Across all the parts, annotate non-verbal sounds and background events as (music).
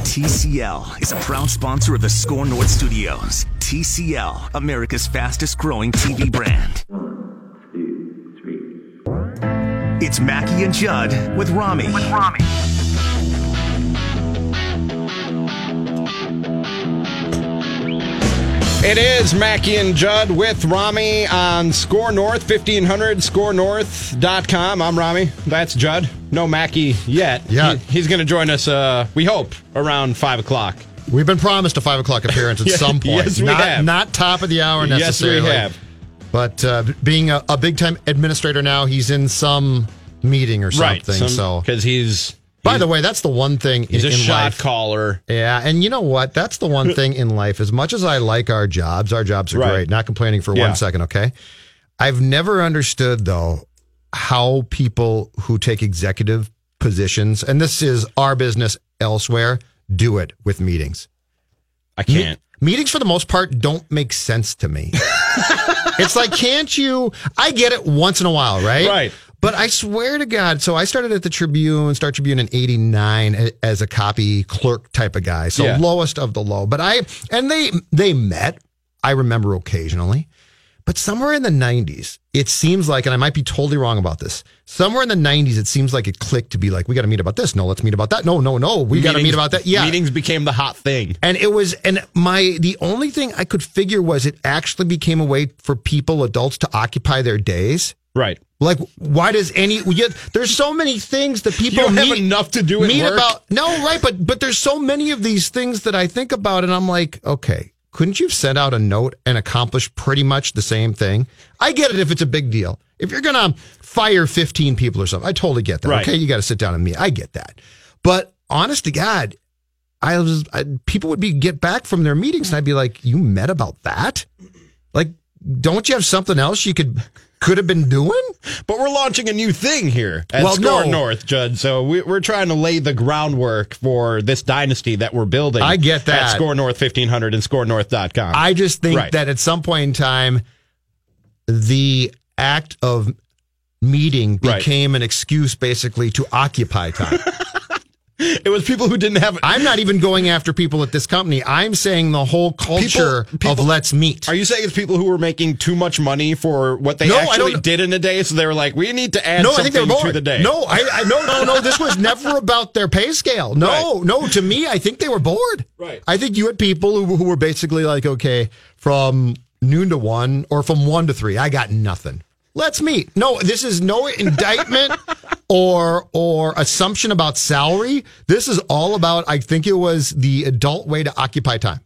TCL is a proud sponsor of the SKOR North Studios. TCL, America's fastest growing TV brand. One, two, three. It's Mackey and Judd with Rami. With Rami. It is Mackey and Judd with Rami on SKOR North, 1500 skornorth.com. I'm Rami. That's Judd. No Mackey yet. Yeah. He- he's going to join us, uh, we hope, around 5 o'clock. We've been promised a five o'clock appearance at Yeah, (laughs) some point. yes, we not, have. not top of the hour necessarily. Yes, we have. But uh, being a, a big time administrator now, he's in some meeting or something. Right. something. so, Because he's, by the way, that's the one thing he's in, a in shot life. caller. Yeah, and you know what? That's the one (laughs) thing in life. As much as I like our jobs, our jobs are Right. great. Not complaining for Yeah. one second, okay? I've never understood though how people who take executive positions, and this is our business elsewhere, do it with meetings. I can't. Meetings, for the most part, don't make sense to me. (laughs) it's like, can't you? I get it once in a while, right? Right. But I swear to God, so I started at the Tribune, Star Tribune in '89 as a copy clerk type of guy, so Yeah. lowest of the low. But I and they they met. I remember occasionally, but somewhere in the '90s, it seems like, and I might be totally wrong about this. Somewhere in the '90s, it seems like it clicked to be like, we got to meet about this. No, let's meet about that. No, no, no, we got to meet about that. Yeah, Meetings became the hot thing. and it was, and my, the only thing I could figure was it actually became a way for people, adults, to occupy their days. Right. Like, why does any, there's so many things that people don't have enough to do meet work. about. No, right. But, but there's so many of these things that I think about and I'm like, okay, couldn't you have sent out a note and accomplished pretty much the same thing? I get it if it's a big deal. If you're going to fire 15 people or something, I totally get that. Right. Okay. You got to sit down and meet. I get that. But honest to God, I was I, people would be get back from their meetings and I'd be like, "You met about that? Like, don't you have something else you could could have been doing?" But we're launching a new thing here at Well, Score no. North, Judd. So we, we're trying to lay the groundwork for this dynasty that we're building. I get that. At SKOR North 1500 and skornorth.com. I just think Right. that at some point in time, the act of meeting Right. became an excuse basically to occupy time. (laughs) (laughs) it was people who didn't have. I'm not even going after people at this company. I'm saying the whole culture people- of let's meet. Are you saying it's people who were making too much money for what they No, actually did in a day? So they were like, we need to add no, something to the day. No, I, I no no no. This was never about their pay scale. No, Right. no. To me, I think they were bored. Right. I think you had people who, who were basically like, okay, from noon to one or from one to three, I got nothing. Let's meet. No, this is no indictment (laughs) or or assumption about salary. This is all about. I think it was the adult way to occupy time.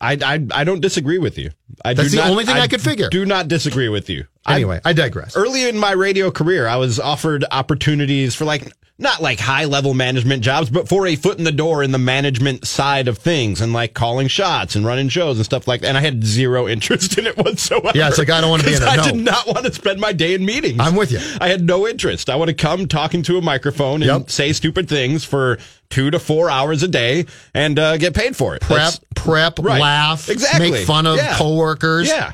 I, I, I don't disagree with you. I That's the not- only thing I could figure. Do not disagree with you. I- Anyway, I digress. early in my radio career, I was offered opportunities for like not like high level management jobs, but for a foot in the door in the management side of things and like calling shots and running shows and stuff like that. And I had zero (laughs) interest in it whatsoever. Yeah, it's like, I don't wanna be in it. (laughs) I No. did not want to spend my day in meetings. I'm with you. I had no interest. I want to come talking to a microphone and Yep. say stupid things for two to four hours a day and uh, get paid for it. Prep, That's- prep, Right. laugh, Exactly. make fun of Yeah. coworkers. Yeah.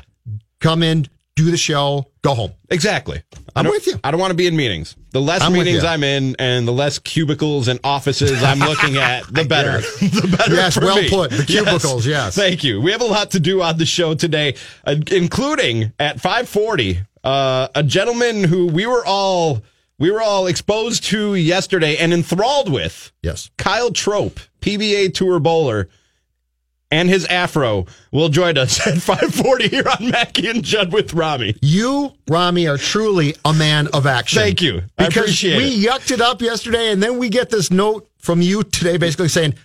come in, do the show, go home. Exactly. I'm with you. I don't want to be in meetings. The less I'm with meetings you. I'm in and the less cubicles and offices I'm (laughs) looking at, the better. (laughs) the better. Yes, for well me. put. The cubicles, yes. Thank you. We have a lot to do on the show today, uh, including at 540, uh, a gentleman who we were all we were all exposed to yesterday and enthralled with. Yes. Kyle Troup PBA Tour bowler and his afro will join us at (laughs) 540 here on Mackey and Judd with Rami. You, Rami, are truly a man of action. Thank you. I because appreciate we it. yucked it up yesterday, and then we get this note from you today basically saying,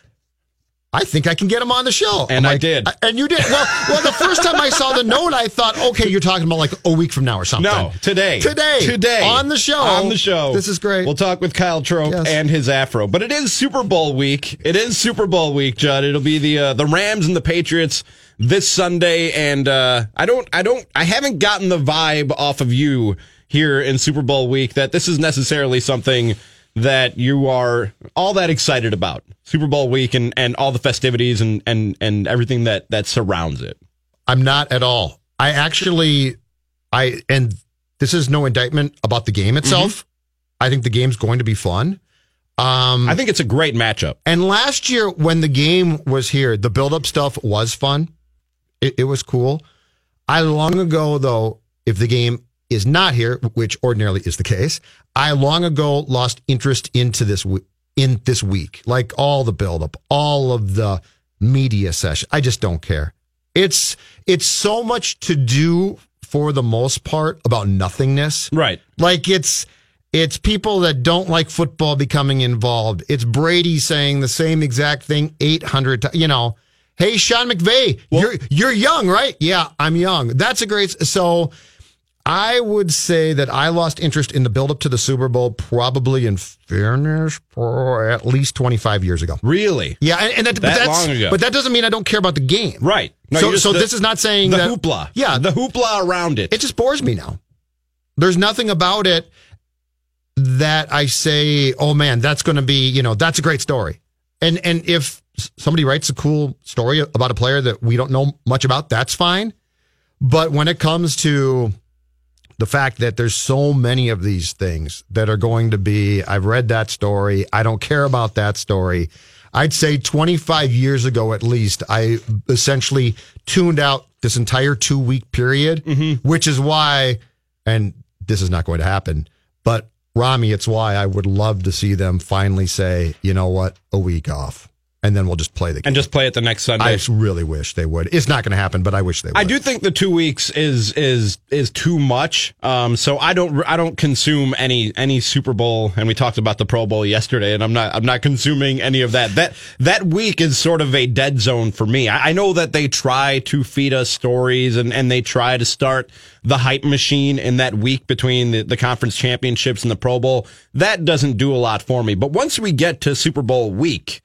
I think I can get him on the show. And I'm I did. And you did. Well, well, the first time I saw the (laughs) note, I thought, okay, you're talking about like a week from now or something. No, today. Today. Today. On the show. On the show. This is great. We'll talk with Kyle Troup Yes. and his afro. But it is Super Bowl week. It is Super Bowl week, Judd. It'll be the uh, the Rams and the Patriots this Sunday and uh, I don't I don't I haven't gotten the vibe off of you here in Super Bowl week that this is necessarily something that you are all that excited about. Super Bowl week and, and all the festivities and, and, and everything that, that surrounds it. I'm not at all. I actually, I and this is no indictment about the game itself. I think the game's going to be fun. Um, I think it's a great matchup. and last year when the game was here, the build-up stuff was fun. It, it was cool. I long ago though, if the game is not here, which ordinarily is the case, I long ago lost interest into this in this week, like all the buildup, all of the media session. I just don't care. It's it's so much to do for the most part about nothingness. Right. Like it's it's people that don't like football becoming involved. It's Brady saying the same exact thing 800 times. You know, hey Sean McVay, you're you're young, right? Yeah, I'm young. That's a great so I would say that I lost interest in the build up to the Super Bowl probably in fairness for at least 25 years ago. Really? Yeah, and, and that, but That that's, long ago. But that doesn't mean I don't care about the game. Right. No, so so the- this is not saying the that hoopla. Yeah, The hoopla around it. it just bores me now. There's nothing about it that I say, oh man, that's going to be, you know, that's a great story. And and if somebody writes a cool story about a player that we don't know much about, that's fine. But when it comes to the fact that there's so many of these things that are going to be, I've read that story, I don't care about that story. I'd say 25 years ago at least, I essentially tuned out this entire two week period, mm-hmm. which is why, and this is not going to happen, but Rami, it's why I would love to see them finally say, you know what, a week off. And then we'll just play the game. and just play it the next Sunday. I really wish they would. It's not going to happen, but I wish they would. I do think the two weeks is is is too much. Um, so I don't I don't consume any any Super Bowl, and we talked about the Pro Bowl yesterday, and I'm not I'm not consuming any of that. That that week is sort of a dead zone for me. I, I know that they try to feed us stories, and and they try to start the hype machine in that week between the, the conference championships and the Pro Bowl. That doesn't do a lot for me. But once we get to Super Bowl week.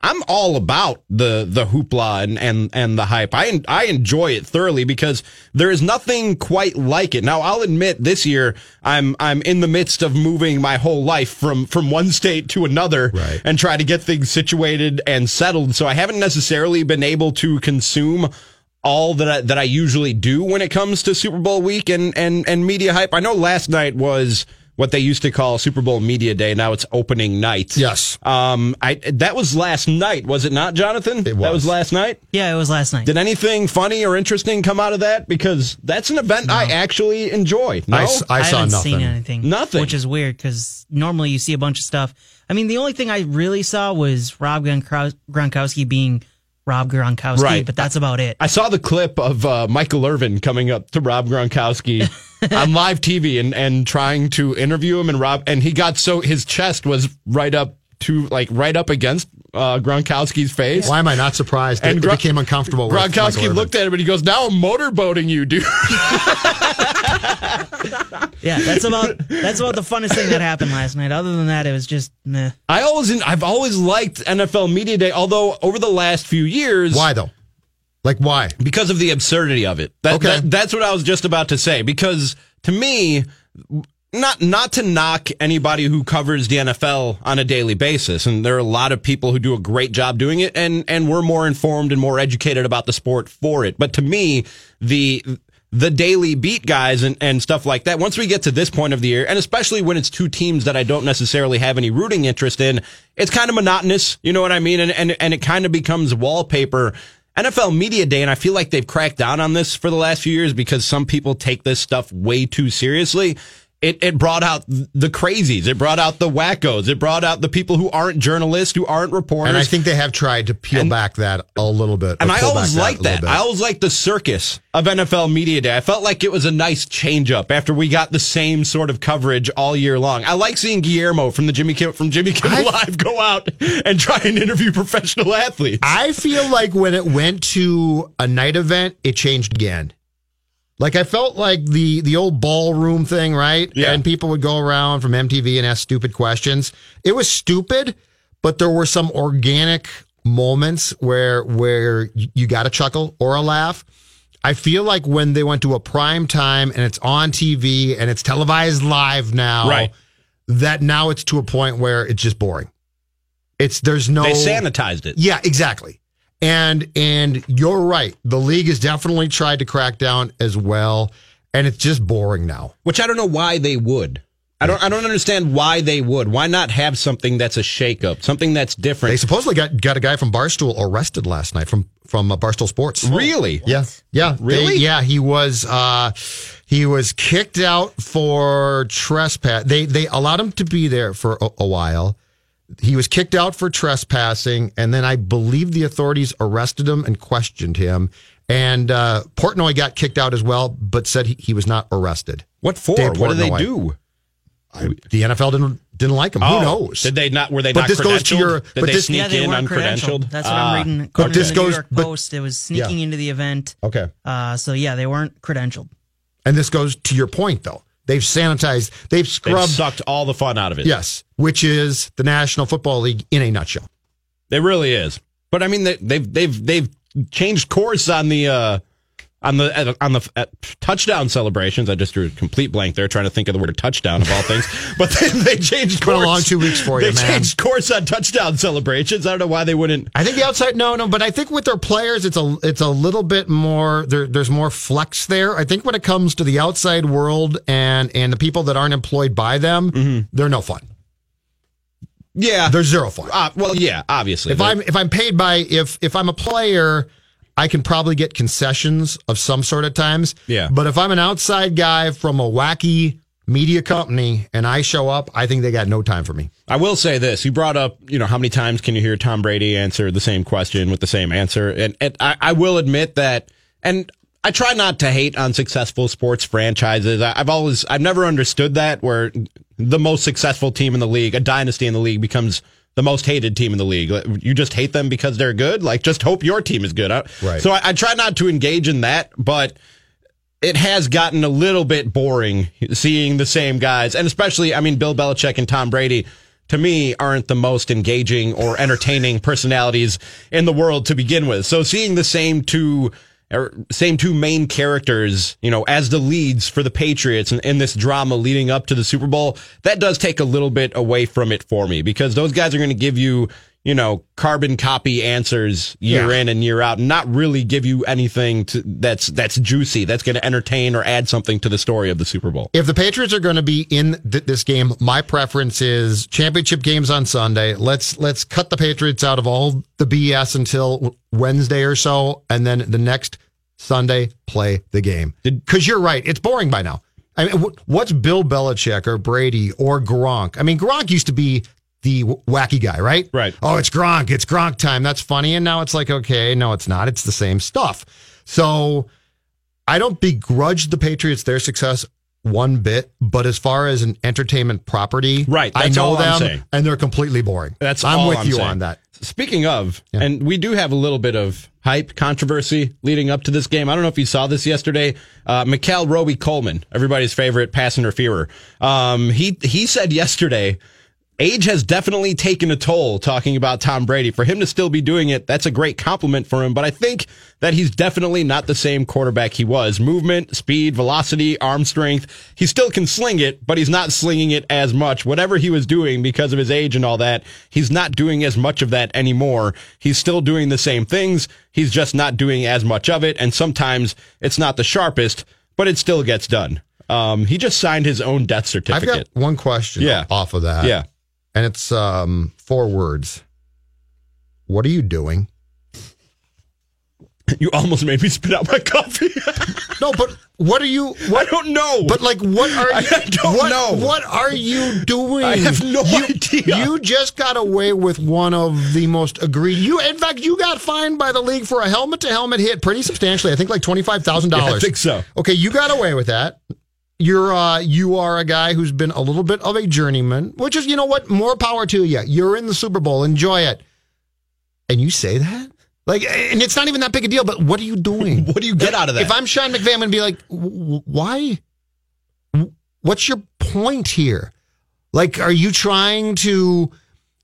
I'm all about the the hoopla and and, and the hype. I I enjoy it thoroughly because there is nothing quite like it. Now I'll admit this year I'm I'm in the midst of moving my whole life from from one state to another Right. and try to get things situated and settled. So I haven't necessarily been able to consume all that I, that I usually do when it comes to Super Bowl week and and and media hype. I know last night was what they used to call Super Bowl media day. Now it's opening night. Yes. Um, I that was last night, was it not, Jonathan? It was. That was. was last night. Yeah, it was last night. Did anything funny or interesting come out of that? Because that's an event I actually enjoy. No, I, s- I saw haven't nothing. seen anything. Nothing. Which is weird because normally you see a bunch of stuff. I mean, the only thing I really saw was Rob Gronkowski, Gronkowski being Rob Gronkowski, Right. but that's about it. I saw the clip of uh, Michael Irvin coming up to Rob Gronkowski (laughs) on live TV and, and trying to interview him, and Rob and he got so his chest was right up to like right up against uh, Gronkowski's face. Why am I not surprised? And it Gron- became uncomfortable. with Gronkowski Irvin. looked at him and he goes, "Now I'm motorboating you, dude." (laughs) yeah, that's about that's about the funnest thing that happened last night. Other than that, it was just meh. I always, I've always liked NFL Media Day, although over the last few years, Why though? Like why? because of the absurdity of it. That, Okay. that- that's what I was just about to say. Because to me, not not to knock anybody who covers the NFL on a daily basis, and there are a lot of people who do a great job doing it, and and we're more informed and more educated about the sport for it. But to me, the the daily beat guys and, and stuff like that. Once we get to this point of the year, and especially when it's two teams that I don't necessarily have any rooting interest in, it's kind of monotonous. You know what I mean? And and and it kind of becomes wallpaper. NFL Media Day, and I feel like they've cracked down on this for the last few years because some people take this stuff way too seriously. It, it brought out the crazies. It brought out the wackos. It brought out the people who aren't journalists, who aren't reporters. And I think they have tried to peel And- back that a little bit. And I always liked little that. I always liked the circus of NFL Media Day. I felt like it was a nice change up after we got the same sort of coverage all year long. I like seeing Guillermo from the Jimmy Kim, from Jimmy Kimmel (laughs) Live go out and try and interview professional athletes. I feel like when it went to a night event, it changed again. Like I felt like the the old ballroom thing, right? Yeah. And people would go around from MTV and ask stupid questions. It was stupid, but there were some organic moments where where you got a chuckle or a laugh. I feel like when they went to a prime time and it's on TV and it's televised live now, Right. that now it's to a point where it's just boring. It's there's no They sanitized it. yeah, exactly. And and you're right. The league has definitely tried to crack down as well, and it's just boring now. which I don't know why they would. I don't. I don't understand why they would. Why not have something that's a shakeup, something that's different? They supposedly got got a guy from Barstool arrested last night from from uh, Barstool Sports. Really? Yeah, yeah, They- Really? yeah, he was uh, he was kicked out for trespass. They they allowed him to be there for a, a while. He was kicked out for trespassing, and then I believe the authorities arrested him and questioned him. And uh, Portnoy got kicked out as well, but said he, he was not arrested. What for? Dave what did they Portnoy. do? The NFL didn't didn't like him. Oh, Who knows? Did they not? Were they But not this goes to your- Did but they this- sneak yeah, they in weren't uncredentialed? credentialed. That's what Ah. I'm reading. But According this to the goes- New York but- Post, it was sneaking Yeah. into the event. okay. Uh, so yeah, they weren't credentialed. And this goes to your point, though. They've sanitized. They've They've scrubbed. sucked all the fun out of it. Yes, which is the National Football League in a nutshell. It really is. But I mean, they, they've they've they've changed course on the uh, on the on the touchdown celebrations. I just drew a complete blank there, trying to think of the word touchdown of all things. (laughs) But they, they changed been a course. long two weeks for you, They man. changed course on touchdown celebrations. I don't know why they wouldn't. I think the outside. No, no, but I think with their players, it's a it's a little bit more. There, there's more flex there. I think when it comes to the outside world and and the people that aren't employed by them, Mm-hmm. they're no fun. Yeah. They're zero fun. Uh, well, yeah, obviously. if I'm if I'm paid by if if I'm a player, I can probably get concessions of some sort at times. Yeah. But if I'm an outside guy from a wacky media company and I show up, I think they got no time for me. I will say this. You brought up, you know, how many times can you hear Tom Brady answer the same question with the same answer? And, and I, I will admit that, and I try not to hate on successful sports franchises. I, I've always, I've never understood that where the most successful team in the league, a dynasty in the league becomes the most hated team in the league. You just hate them because they're good. Like, just hope your team is good. I- Right. So I, I try not to engage in that, but it has gotten a little bit boring seeing the same guys, and especially, I mean, Bill Belichick and Tom Brady. To me, aren't the most engaging or entertaining personalities in the world to begin with. So seeing the same two, same two main characters, you know, as the leads for the Patriots in, in this drama leading up to the Super Bowl, that does take a little bit away from it for me because those guys are going to give you, you know, carbon copy answers year Yeah. in and year out, and not really give you anything to, that's that's juicy, that's going to entertain or add something to the story of the Super Bowl. If the Patriots are going to be in th- this game, my preference is championship games on Sunday. Let's let's cut the Patriots out of all the BS until Wednesday or so, and then the next Sunday play the game. Because you're right, it's boring by now. I mean, what's Bill Belichick or Brady or Gronk? I mean, Gronk used to be the wacky guy, right? Right. Oh, it's Gronk. It's Gronk time. That's funny. And now it's like, okay, no, it's not. It's the same stuff. So I don't begrudge the Patriots their success one bit, but as far as an entertainment property, Right, I know them and they're completely boring. That's I'm with I'm you saying. on that. Speaking of, and we do have a little bit of hype controversy leading up to this game. I don't know if you saw this yesterday. Uh, Robey-Coleman, everybody's favorite pass interferer. Um, he he said yesterday. Age has definitely taken a toll talking about Tom Brady. For him to still be doing it, that's a great compliment for him. But I think that he's definitely not the same quarterback he was. Movement, speed, velocity, arm strength. He still can sling it, but he's not slinging it as much. Whatever he was doing because of his age and all that, he's not doing as much of that anymore. He's still doing the same things. He's just not doing as much of it. And sometimes it's not the sharpest, but it still gets done. Um, he just signed his own death certificate. I've got one question Yeah. off of that. yeah. And it's um, four words. What are you doing? (laughs) You almost made me spit out my coffee. (laughs) No, but what are you? What I don't know. But like, what are (laughs) you? I don't what, know. What are you doing? I have no you, idea. You just got away with one of the most agreed. You, in fact, you got fined by the league for a helmet to helmet hit pretty substantially. I think like twenty five thousand Yeah, I think so. Okay, you got away with that. You're uh, you are a guy who's been a little bit of a journeyman, which is you know what, more power to you. You're in the Super Bowl, enjoy it, and you say that. Like, and it's not even that big a deal, but what are you doing? (laughs) What do you get out of that? If I'm Sean McVay, I'm going to be like, "W- why? What's your point here? Like, are you trying to?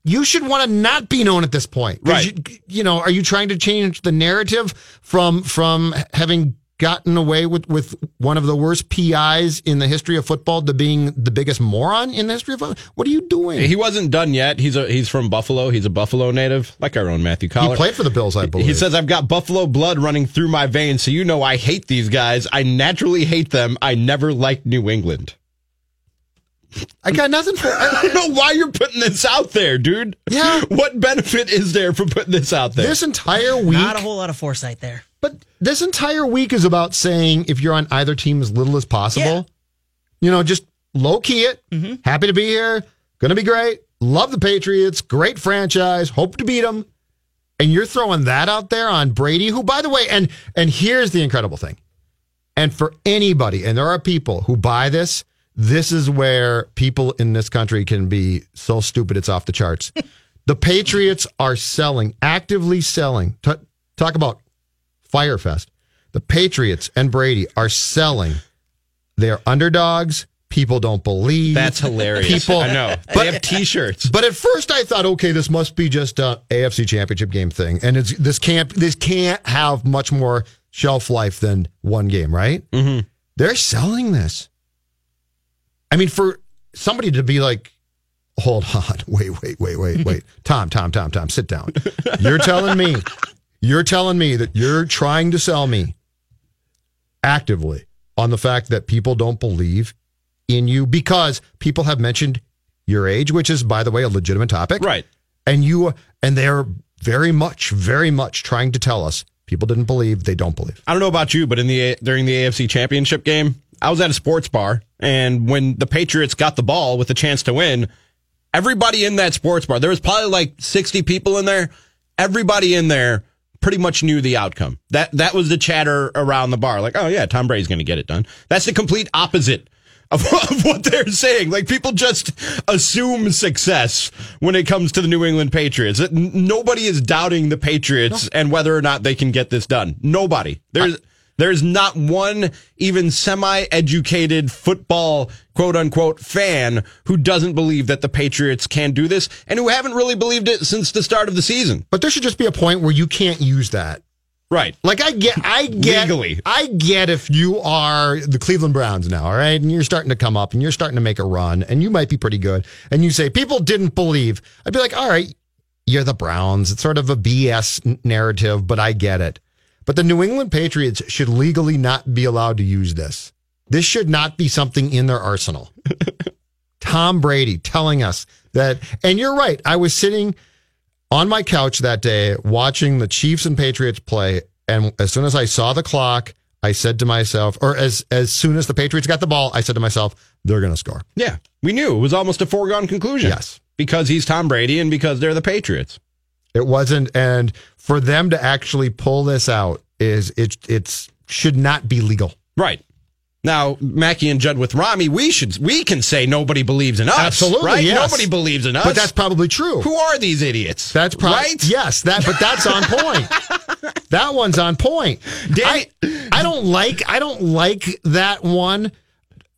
You should want to not be known at this point, Right. You, you know, are you trying to change the narrative from from having gotten away with with one of the worst PIs in the history of football to being the biggest moron in the history of football? What are you doing? he wasn't done yet. He's a he's from Buffalo. He's a Buffalo native, like our own Matthew Coller. He played for the Bills, I believe. He says, I've got Buffalo blood running through my veins, so you know I hate these guys. I naturally hate them. I never liked New England. I got nothing for. I don't know (laughs) why you're putting this out there, dude. Yeah. (laughs) What benefit is there for putting this out there? this entire week. Not a whole lot of foresight there. But this entire week is about saying if you're on either team as little as possible, Yeah. you know, just low key it. Mm-hmm. Happy to be here. Going to be great. Love the Patriots. Great franchise. Hope to beat them. And you're throwing that out there on Brady, who, by the way, and and here's the incredible thing. And for anybody, and there are people who buy this, this is where people in this country can be so stupid it's off the charts. (laughs) the Patriots are selling, actively selling. T- talk about Fyre Fest. The Patriots and Brady are selling. They're underdogs. People don't believe. That's hilarious. People, I know. But, they have T-shirts. but at first, I thought, okay, this must be just a AFC Championship game thing, and it's this can't this can't have much more shelf life than one game, right? Mm-hmm. They're selling this. I mean, for somebody to be like, hold on, (laughs) wait, wait, wait, wait, wait, (laughs) Tom, Tom, Tom, Tom, sit down. You're telling me, (laughs) you're telling me that you're trying to sell me actively on the fact that people don't believe in you because people have mentioned your age, which is, by the way, a legitimate topic. Right. And you, and they're very much, very much trying to tell us people didn't believe, they don't believe. I don't know about you, but in the during the AFC Championship game, I was at a sports bar, and when the Patriots got the ball with a chance to win, everybody in that sports bar, there was probably like sixty people in there. Everybody in there pretty much knew the outcome. That that was the chatter around the bar. Like, oh yeah, Tom Brady's going to get it done. That's the complete opposite. Of, (laughs) of what they're saying. Like people just assume success when it comes to the New England Patriots. Nobody is doubting the Patriots and whether or not they can get this done. Nobody. There's there's not one even semi-educated football quote unquote fan who doesn't believe that the Patriots can do this and who haven't really believed it since the start of the season. But there should just be a point where you can't use that. Right. Like I get, I get, Legally. I get if you are the Cleveland Browns now, all right, and you're starting to come up and you're starting to make a run, and you might be pretty good, and you say people didn't believe. I'd be like, all right, you're the Browns. It's sort of a BS narrative, but I get it. But the New England Patriots should legally not be allowed to use this. This should not be something in their arsenal. (laughs) Tom Brady telling us that, and you're right. I was sitting on my couch that day watching the Chiefs and Patriots play, and as soon as I saw the clock, I said to myself, or as as soon as the Patriots got the ball, I said to myself, they're going to score. Yeah. We knew it was almost a foregone conclusion. Yes. Because he's Tom Brady and because they're the Patriots. It wasn't, and for them to actually pull this out is it it's should not be legal. Right. Now, Mackey and Judd with Rami, we should we can say nobody believes in us. Absolutely, Right? yes. Nobody believes in us. But that's probably true. who are these idiots? That's probably right. yes. That but that's on point. (laughs) that one's on point. I, I don't like I don't like that one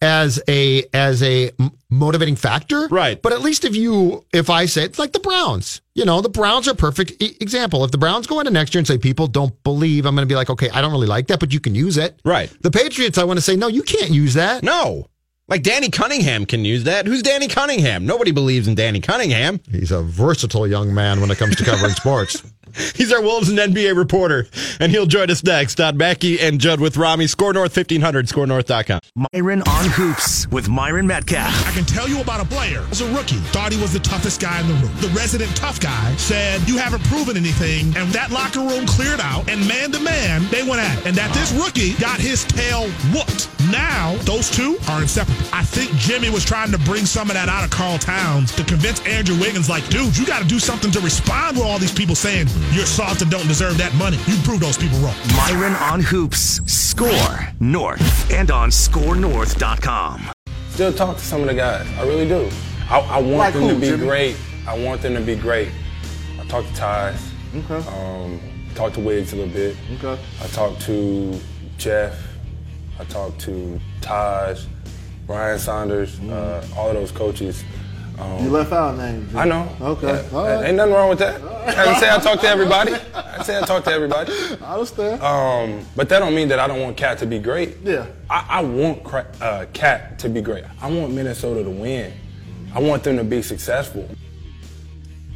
as a as a motivating factor. Right. But at least if you if I say it's like the Browns, you know, the Browns are a perfect e- example. If the Browns go into next year and say people don't believe, I'm going to be like, okay, I don't really like that, but you can use it. Right. The Patriots, I want to say, no, you can't use that. No. Like Danny Cunningham can use that. Who's Danny Cunningham? Nobody believes in Danny Cunningham. He's a versatile young man when it comes to covering (laughs) sports. He's our Wolves and NBA reporter, and he'll join us next on Mackey and Judd with Rami. SKOR North 1500, skornorth.com. Myron on Hoops with Myron Metcalf. I can tell you about a player as a rookie. Thought he was the toughest guy in the room. The resident tough guy said, You haven't proven anything. And that locker room cleared out, and man to man, they went at it. And that this rookie got his tail whooped. Now, those two are inseparable. I think Jimmy was trying to bring some of that out of Karl Towns to convince Andrew Wiggins, like, dude, you got to do something to respond with all these people saying you're soft and don't deserve that money. You prove those people wrong. Myron on Hoops. SKOR North and on skornorth.com. Still talk to some of the guys. I really do. I, I want Like them who, to be Jimmy? great. I want them to be great. I talk to Ty. Okay. Um, talk to Wiggs a little bit. Okay. I talked to Jeff. I talked to Taj, Ryan Saunders, uh, all of those coaches. Um, You left out names. I know. Okay. Yeah. Right. Ain't nothing wrong with that. (laughs) I didn't say I talk to everybody. I say I talk to everybody. I understand. Um, but that don't mean that I don't want KAT to be great. Yeah. I, I want uh, KAT to be great. I want Minnesota to win. I want them to be successful.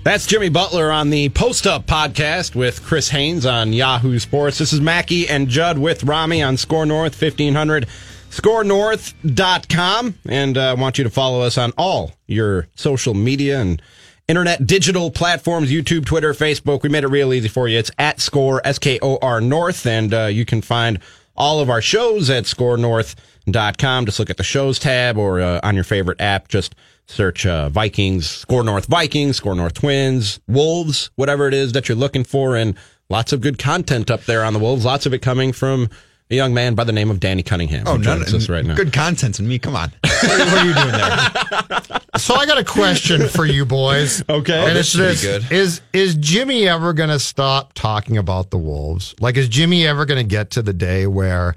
That's Jimmy Butler on the Post Up podcast with Chris Haynes on Yahoo Sports. This is Mackey and Judd with Rami on SKOR North 1500 skornorth.com and uh, I want you to follow us on all your social media and internet digital platforms YouTube, Twitter, Facebook. We made it real easy for you. It's at Score S K O R North and uh, you can find all of our shows at skornorth.com. Just look at the shows tab or uh, on your favorite app just search uh, Vikings, SKOR North Vikings, SKOR North Twins, Wolves, whatever it is that you're looking for and lots of good content up there on the Wolves. Lots of it coming from a young man by the name of Danny Cunningham. Oh, joins us right now. good content in me. Come on. (laughs) what are you doing there? So I got a question for you boys. (laughs) Okay. and Oh, it's this should this: good. is is Jimmy ever going to stop talking about the Wolves? Like, is Jimmy ever going to get to the day where,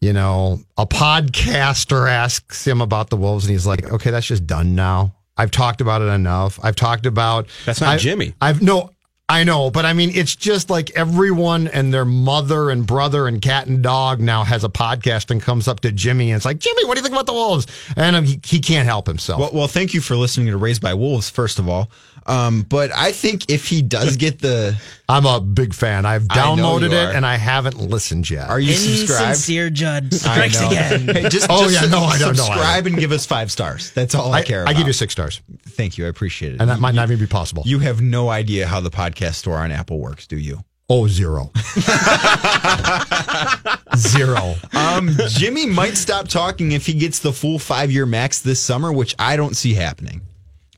you know, a podcaster asks him about the Wolves, and he's like, "Okay, that's just done now. I've talked about it enough. I've talked about." That's not I- Jimmy. I've no. I know, but I mean, it's just like everyone and their mother and brother and cat and dog now has a podcast and comes up to Jimmy and it's like, Jimmy, what do you think about the Wolves? And um, he, he can't help himself. Well, well, thank you for listening to Raised by Wolves, first of all. Um, but I think if he does get the, (laughs) I'm a big fan. I've I know downloaded you it are. and I haven't listened yet. are you subscribed? Insincere Judd strikes again. (laughs) Hey, just, Oh, just yeah, no, I don't know. Subscribe and give us five stars. That's all I, I, care I give you six stars, Thank you. I appreciate it. and that might not even be possible. you have no idea how the podcast store on Apple works, do you? oh, zero. (laughs) zero. Um, Jimmy might stop talking if he gets the full five year max this summer, which I don't see happening.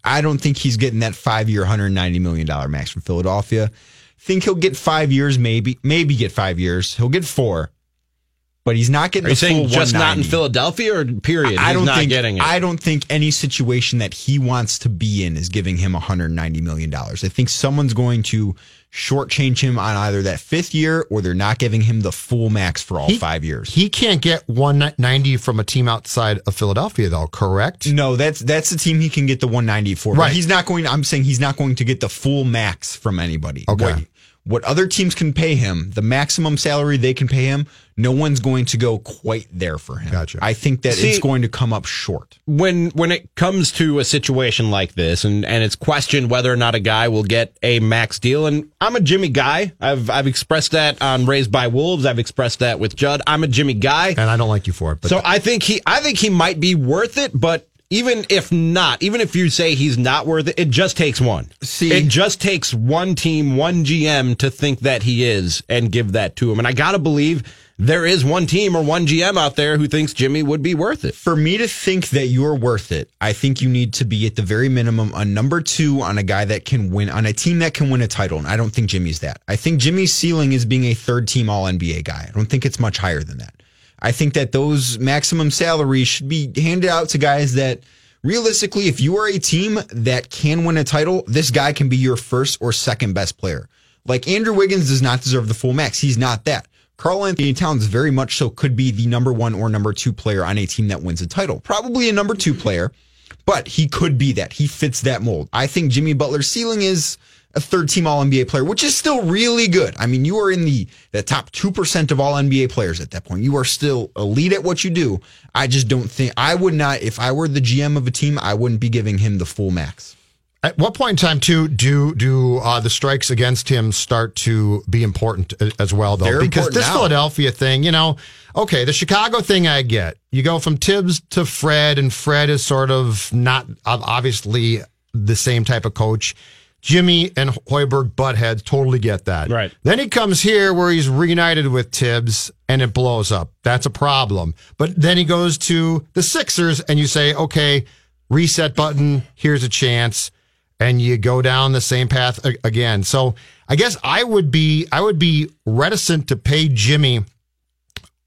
I don't think he's getting that five year, $190 million max from Philadelphia. Think he'll get five years, maybe, maybe get five years. He'll get four, but he's not getting Are you the full saying just not in Philadelphia or period? I He's don't not think getting it. I don't think any situation that he wants to be in is giving him 190 million dollars. I think someone's going to shortchange him on either that fifth year or they're not giving him the full max for all He- five years. He can't get 190 from a team outside of Philadelphia, though, correct? no, that's that's the team he can get the 190 for. But Right. he's not going. I'm saying he's not going to get the full max from anybody. Okay. What, what other teams can pay him, the maximum salary they can pay him, no one's going to go quite there for him. Gotcha. I think that See- it's going to come up short. when when it comes to a situation like this and and it's questioned whether or not a guy will get a max deal and I'm a Jimmy guy. I've I've expressed that on Raised by Wolves. I've expressed that with Judd. I'm a Jimmy guy. And I don't like you for it. But So I think he I think he might be worth it, but even if not, even if you say he's not worth it, it just takes one. See- it just takes one team, one GM to think that he is and give that to him. And I gotta believe there is one team or one GM out there who thinks Jimmy would be worth it. For me to think that you're worth it, I think you need to be at the very minimum a number two on a guy that can win on a team that can win a title. And I don't think Jimmy's that. I think Jimmy's ceiling is being a third team all NBA guy. I don't think it's much higher than that. I think that those maximum salaries should be handed out to guys that realistically, if you are a team that can win a title, this guy can be your first or second best player. Like Andrew Wiggins does not deserve the full max. He's not that. Karl-Anthony Towns very much so could be the number one or number two player on a team that wins a title. Probably a number two player, but he could be that. He fits that mold. I think Jimmy Butler's ceiling is a third team All NBA player, which is still really good. I mean, you are in the, the top 2% of all NBA players at that point. You are still elite at what you do. I just don't think, I would not, if I were the GM of a team, I wouldn't be giving him the full max. At what point in time, too, do do uh, the strikes against him start to be important as well, though? They're because this now. Philadelphia thing, you know, okay, the Chicago thing, I get. You go from Thibs to Fred, and Fred is sort of not obviously the same type of coach. Jimmy and Hoiberg butt heads, totally get that. Right. Then he comes here where he's reunited with Thibs and it blows up. That's a problem. But then he goes to the Sixers and you say, okay, reset button, here's a chance. And you go down the same path again. So I guess I would be I would be reticent to pay Jimmy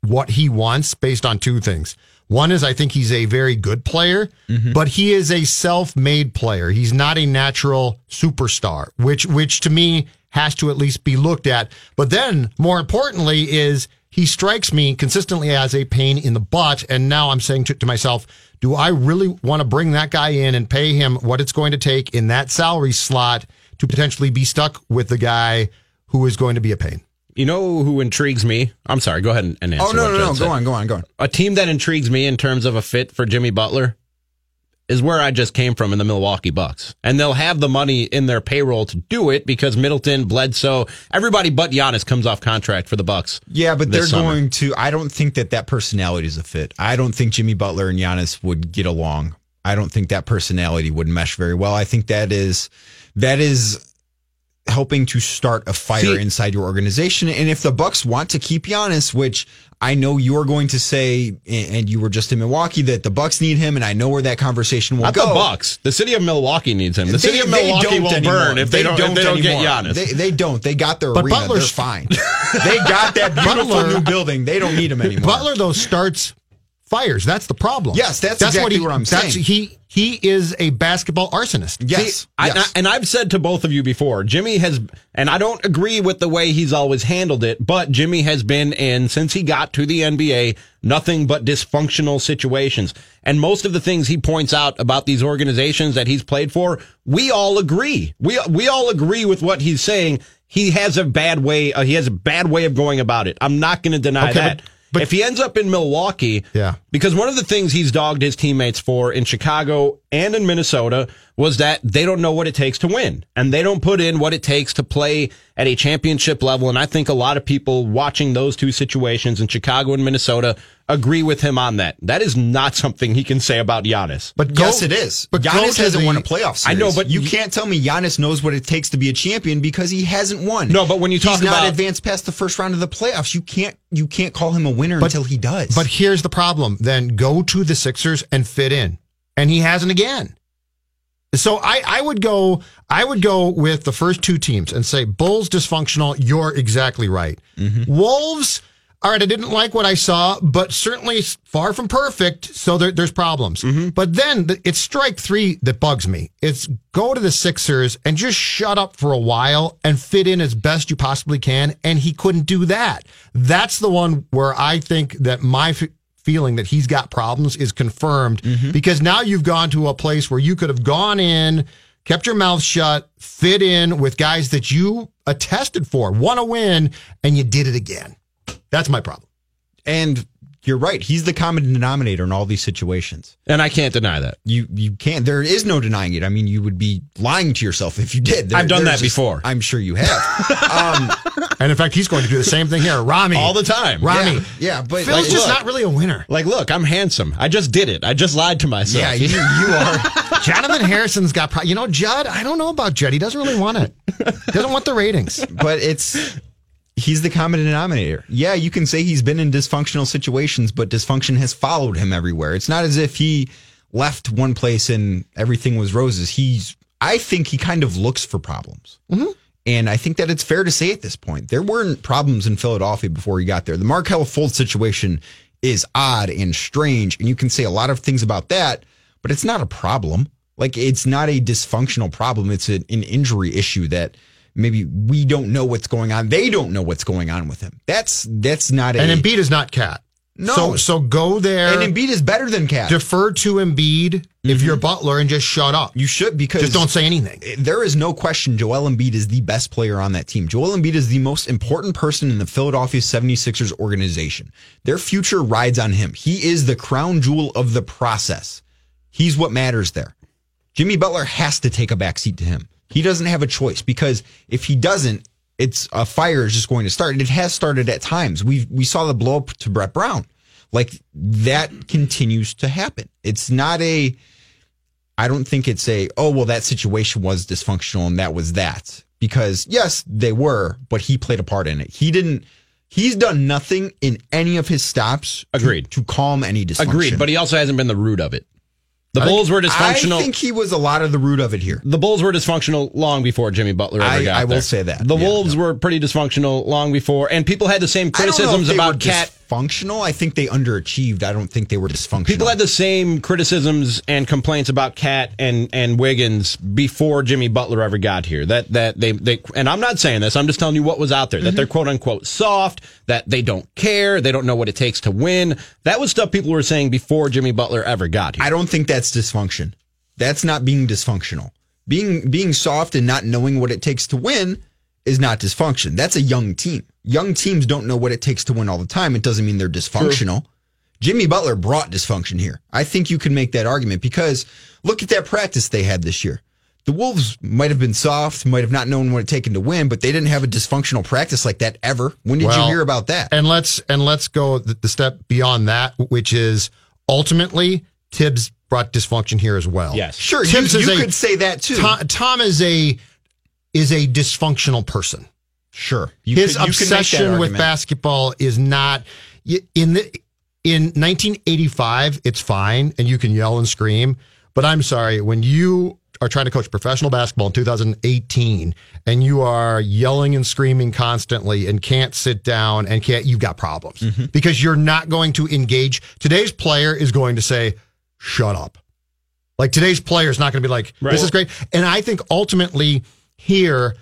what he wants based on two things. One is I think he's a very good player, mm-hmm. but he is a self-made player. He's not a natural superstar, which which to me has to at least be looked at. But then more importantly is he strikes me consistently as a pain in the butt and now I'm saying to, to myself, do I really want to bring that guy in and pay him what it's going to take in that salary slot to potentially be stuck with the guy who is going to be a pain? You know who intrigues me? I'm sorry. Go ahead and and answer. Oh, no, no, Judd no. said. Go on, go on, go on. A team that intrigues me in terms of a fit for Jimmy Butler is where I just came from in the Milwaukee Bucks. And they'll have the money in their payroll to do it because Middleton, Bledsoe, everybody but Giannis comes off contract for the Bucks. Yeah, but they're summer. going to. I don't think that that personality is a fit. I don't think Jimmy Butler and Giannis would get along. I don't think that personality would mesh very well. I think that is that is helping to start a fire See- inside your organization. And if the Bucks want to keep Giannis, which I know you're going to say, and and you were just in Milwaukee, that the Bucks need him, and I know where that conversation will Not go. the Bucks. The city of Milwaukee needs him. The city of Milwaukee don't will anymore. burn if they, don't, if they don't get anymore. Giannis. They, they don't. They got their But arena. Butler's- They're fine. they got that (laughs) beautiful Butler- new building. They don't need him anymore. Butler though starts fires. That's the problem. Yes, that's exactly what I'm that's- saying. He he is a basketball arsonist. yes, See, I, yes. and I've said to both of you before, Jimmy has, and I don't agree with the way he's always handled it, but Jimmy has been in, since he got to the NBA, nothing but dysfunctional situations. And most of the things he points out about these organizations that he's played for, we all agree. We, we all agree with what he's saying. He has a bad way, uh, he has a bad way of going about it. I'm not going to deny Okay, that. but- but- if he ends up in Milwaukee, Yeah. because one of the things he's dogged his teammates for in Chicago and in Minnesota was that they don't know what it takes to win and they don't put in what it takes to play at a championship level. And I think a lot of people watching those two situations in Chicago and Minnesota agree with him on that. That is not something he can say about Giannis. But go- yes, it is. But But Giannis hasn't the- won a playoff series. I know, but you you- can't tell me Giannis knows what it takes to be a champion because he hasn't won. No, but when you talk He's not about- advanced past the first round of the playoffs, you can't you can't call him a winner until he does. But here's the problem. Then go to the Sixers and fit in. And he hasn't again. So I, I would go I would go with the first two teams and say Bulls dysfunctional. You're exactly right. Mm-hmm. Wolves. All right, I didn't like what I saw, but certainly far from perfect. So there, there's problems. Mm-hmm. But then the, it's strike three that bugs me. It's go to the Sixers and just shut up for a while and fit in as best you possibly can. And he couldn't do that. That's the one where I think that my f- feeling that he's got problems is confirmed mm-hmm. because now you've gone to a place where you could have gone in, kept your mouth shut, fit in with guys that you attested for, won a win, and you did it again. That's my problem. and you're right. He's the common denominator in all these situations. And I can't deny that. You you can't. There is no denying it. I mean, you would be lying to yourself if you did. There- I've done there's that before. I'm sure you have. (laughs) um, And in fact, he's going to do the same thing here. Rami. All the time. Rami. yeah, yeah, but Phil's like, just look. not really a winner. Like, look, I'm handsome. I just did it. I just lied to myself. yeah, you, you are. (laughs) Jonathan Harrison's got, pro- you know, Judd, I don't know about Judd. He doesn't really want it. Doesn't want the ratings. but it's he's the common denominator. Yeah, you can say he's been in dysfunctional situations, but dysfunction has followed him everywhere. It's not as if he left one place and everything was roses. He's I think he kind of looks for problems. Mm-hmm. And I think that it's fair to say at this point, there weren't problems in Philadelphia before he got there. The Markelle Fultz situation is odd and strange, and you can say a lot of things about that, but it's not a problem. Like it's not a dysfunctional problem. It's an, an injury issue that maybe we don't know what's going on. They don't know what's going on with him. That's that's not a And Embiid is not KAT. No. So so go there. And Embiid is better than KAT. defer to Embiid if mm-hmm. you're Butler and just shut up. you should because just don't say anything. Eh, there is no question Joel Embiid is the best player on that team. Joel Embiid is the most important person in the Philadelphia 76ers organization. Their future rides on him. He is the crown jewel of the process. He's what matters there. Jimmy Butler has to take a backseat to him. He doesn't have a choice because if he doesn't, it's a fire is just going to start. And it has started at times. We we saw the blow up to Brett Brown. Like that continues to happen. It's not a I don't think it's a, oh, well, that situation was dysfunctional and that was that. Because yes, they were, but he played a part in it. He didn't, he's done nothing in any of his stops. to- Agreed. To, calm any dysfunction. Agreed, but he also hasn't been the root of it. The I think- Bulls were dysfunctional. I think he was a lot of the root of it here. the Bulls were dysfunctional long before Jimmy Butler ever I- got I will say that. The Yeah, Wolves were pretty dysfunctional long before, and people had the same I don't know if criticisms about KAT. Dysfunctional. I think they underachieved. I don't think they were dysfunctional. People had the same criticisms and complaints about KAT and and Wiggins before Jimmy Butler ever got here. That that they they and I'm not saying this. I'm just telling you what was out there. That Mm-hmm. they're quote unquote soft. That they don't care. They don't know what it takes to win. That was stuff people were saying before Jimmy Butler ever got here. I don't think that's dysfunction. That's not being dysfunctional. Being being soft and not knowing what it takes to win is not dysfunction. That's a young team. Young teams don't know what it takes to win all the time. It doesn't mean they're dysfunctional. Jimmy Butler brought dysfunction here. I think you can make that argument because look at that practice they had this year. The Wolves might have been soft, might have not known what it taken to win, but they didn't have a dysfunctional practice like that ever. When did you hear about that? And let's and let's go the, the step beyond that, which is ultimately Thibs brought dysfunction here as well. Yes. Sure, you, Thibs is you a- could say that too. Tom, Tom is a is a dysfunctional person. Sure. You His could- you could make that obsession with basketball is not in the in 1985. It's fine, and you can yell and scream. But I'm sorry when you are trying to coach professional basketball in 2018 and you are yelling and screaming constantly and can't sit down and can't you've got problems Mm-hmm. because you're not going to engage today's player is going to say shut up like today's player is not going to be like this is great and i think ultimately here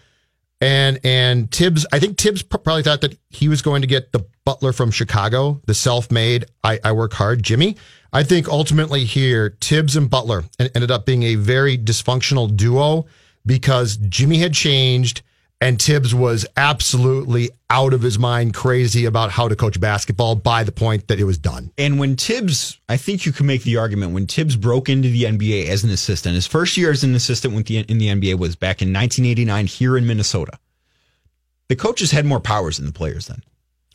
and and Thibs, I think Thibs probably thought that he was going to get the butler from Chicago, the self-made. I, I work hard, Jimmy. I think ultimately here, Thibs and Butler ended up being a very dysfunctional duo because Jimmy had changed and Thibs was absolutely out of his mind, crazy about how to coach basketball by the point that it was done. And when Thibs, I think you can make the argument when Thibs broke into the NBA as an assistant, his first year as an assistant with the, in the NBA was back in 1989 here in Minnesota. The coaches had more powers than the players then.